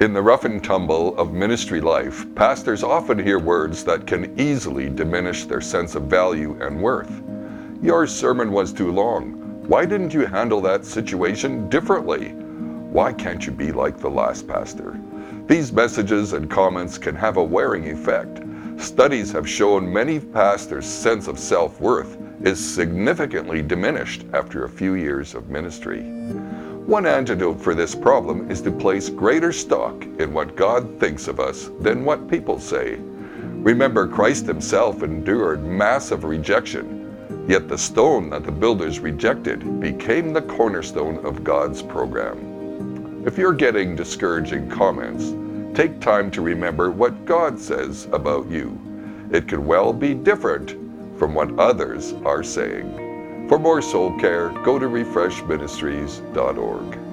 In the rough and tumble of ministry life, pastors often hear words that can easily diminish their sense of value and worth. Your sermon was too long. Why didn't you handle that situation differently? Why can't you be like the last pastor? These messages and comments can have a wearing effect. Studies have shown many pastors' sense of self worth is significantly diminished after a few years of ministry. One antidote for this problem is to place greater stock in what God thinks of us than what people say. Remember, Christ himself endured massive rejection, yet the stone that the builders rejected became the cornerstone of God's program. If you're getting discouraging comments, take time to remember what God says about you. It can well be different from what others are saying. For more soul care, go to refreshministries.org.